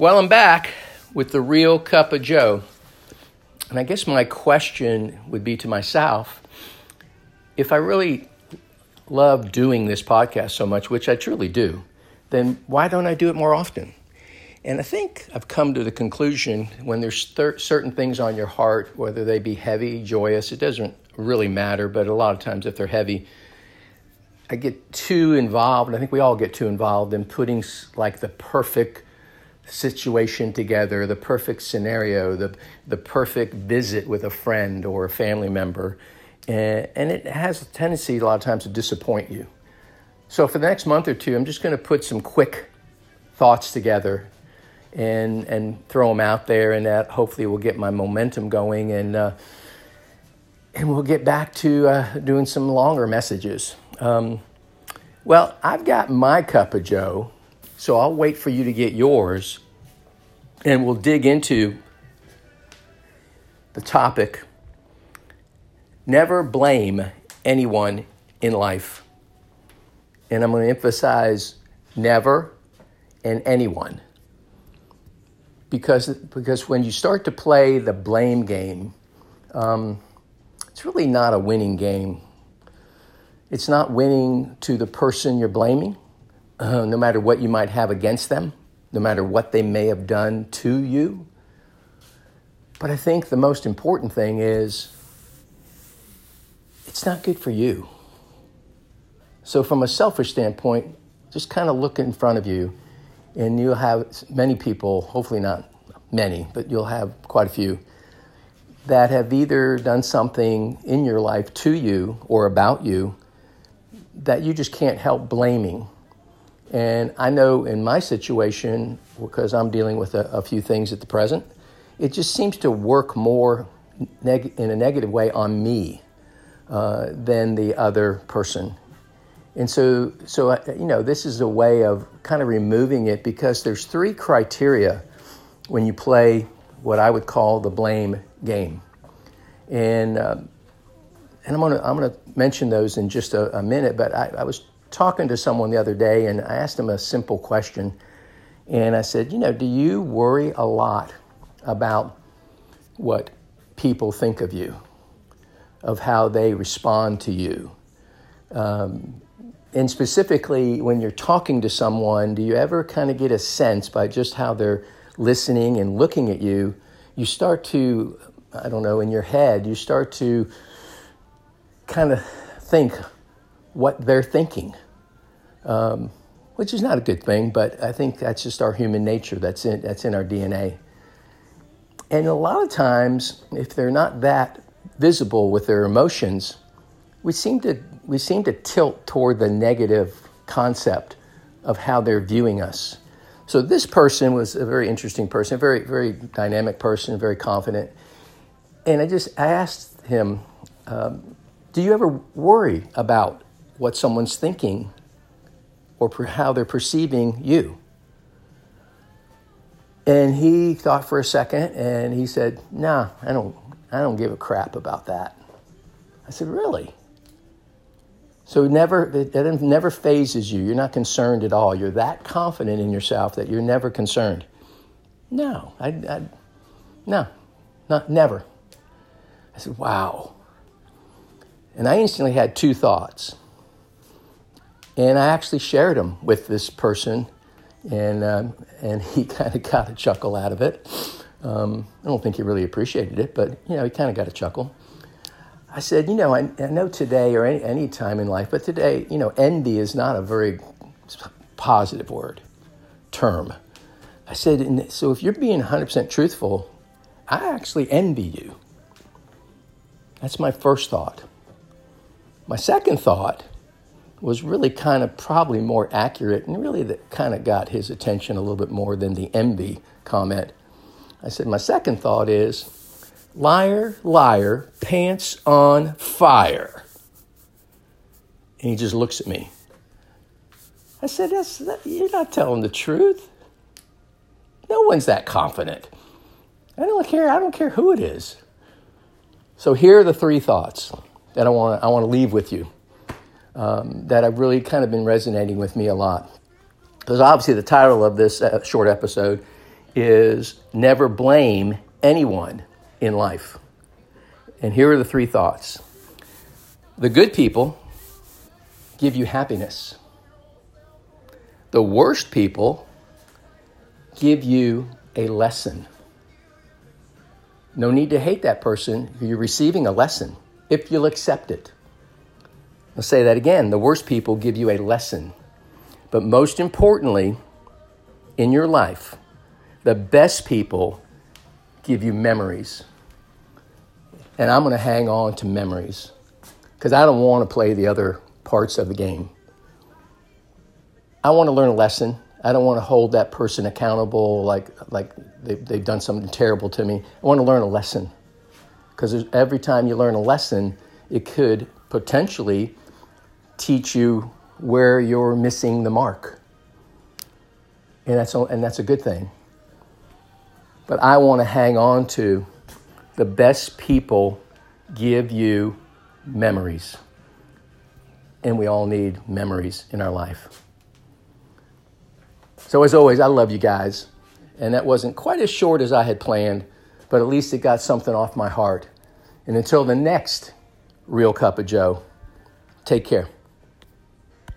Well, I'm back with the real cup of Joe. And I guess my question would be to myself if I really love doing this podcast so much, which I truly do, then why don't I do it more often? And I think I've come to the conclusion when there's thir- certain things on your heart, whether they be heavy, joyous, it doesn't really matter, but a lot of times if they're heavy, I get too involved. I think we all get too involved in putting like the perfect situation together, the perfect scenario, the, the perfect visit with a friend or a family member. And, and it has a tendency a lot of times to disappoint you. So for the next month or two, I'm just going to put some quick thoughts together and and throw them out there, and that hopefully will get my momentum going, and uh, and we'll get back to uh, doing some longer messages. Um, well, I've got my cup of Joe, so I'll wait for you to get yours, and we'll dig into the topic. Never blame anyone in life. And I'm going to emphasize never and anyone because because when you start to play the blame game, um, it's really not a winning game. It's not winning to the person you're blaming, uh, no matter what you might have against them, no matter what they may have done to you. But I think the most important thing is it's not good for you. So, from a selfish standpoint, just kind of look in front of you and you'll have many people, hopefully not many, but you'll have quite a few that have either done something in your life to you or about you that you just can't help blaming. And I know in my situation, because I'm dealing with a, a few things at the present, it just seems to work more neg- in a negative way on me uh, than the other person. And so, so uh, you know, this is a way of kind of removing it because there's three criteria when you play what I would call the blame game, and uh, and I'm gonna I'm gonna mention those in just a, a minute. But I, I was talking to someone the other day, and I asked them a simple question, and I said, you know, do you worry a lot about what people think of you, of how they respond to you? Um, and specifically, when you're talking to someone, do you ever kind of get a sense by just how they're listening and looking at you, you start to, I don't know, in your head, you start to kind of think what they're thinking, um, which is not a good thing, but I think that's just our human nature. That's in, that's in our DNA. And a lot of times, if they're not that visible with their emotions, we seem to we seem to tilt toward the negative concept of how they're viewing us. So this person was a very interesting person, a very very dynamic person, very confident. And I just asked him, um, "Do you ever worry about what someone's thinking, or how they're perceiving you?" And he thought for a second, and he said, "Nah, I don't. I don't give a crap about that." I said, "Really?" So never, it never phases you. You're not concerned at all. You're that confident in yourself that you're never concerned. No, I, I no, not never. I said, wow. And I instantly had two thoughts. And I actually shared them with this person, and, um, and he kind of got a chuckle out of it. Um, I don't think he really appreciated it, but you know, he kind of got a chuckle. I said, you know, I, I know today or any, any time in life, but today, you know, envy is not a very positive word, term. I said, so if you're being 100% truthful, I actually envy you. That's my first thought. My second thought was really kind of probably more accurate and really that kind of got his attention a little bit more than the envy comment. I said, my second thought is, Liar, liar, pants on fire. And he just looks at me. I said, That's, that, You're not telling the truth. No one's that confident. I don't care. I don't care who it is. So here are the three thoughts that I want. I want to leave with you. Um, that have really kind of been resonating with me a lot. Because obviously the title of this uh, short episode is never blame anyone in life. And here are the three thoughts the good people give you happiness, the worst people give you a lesson. No need to hate that person. You're receiving a lesson if you'll accept it. I'll say that again. The worst people give you a lesson. But most importantly, in your life, the best people give you memories. And I'm going to hang on to memories because I don't want to play the other parts of the game. I want to learn a lesson. I don't want to hold that person accountable like, like they've, they've done something terrible to me. I want to learn a lesson because every time you learn a lesson, it could potentially teach you where you're missing the mark. And that's, and that's a good thing. But I want to hang on to the best people give you memories. And we all need memories in our life. So, as always, I love you guys. And that wasn't quite as short as I had planned, but at least it got something off my heart. And until the next Real Cup of Joe, take care.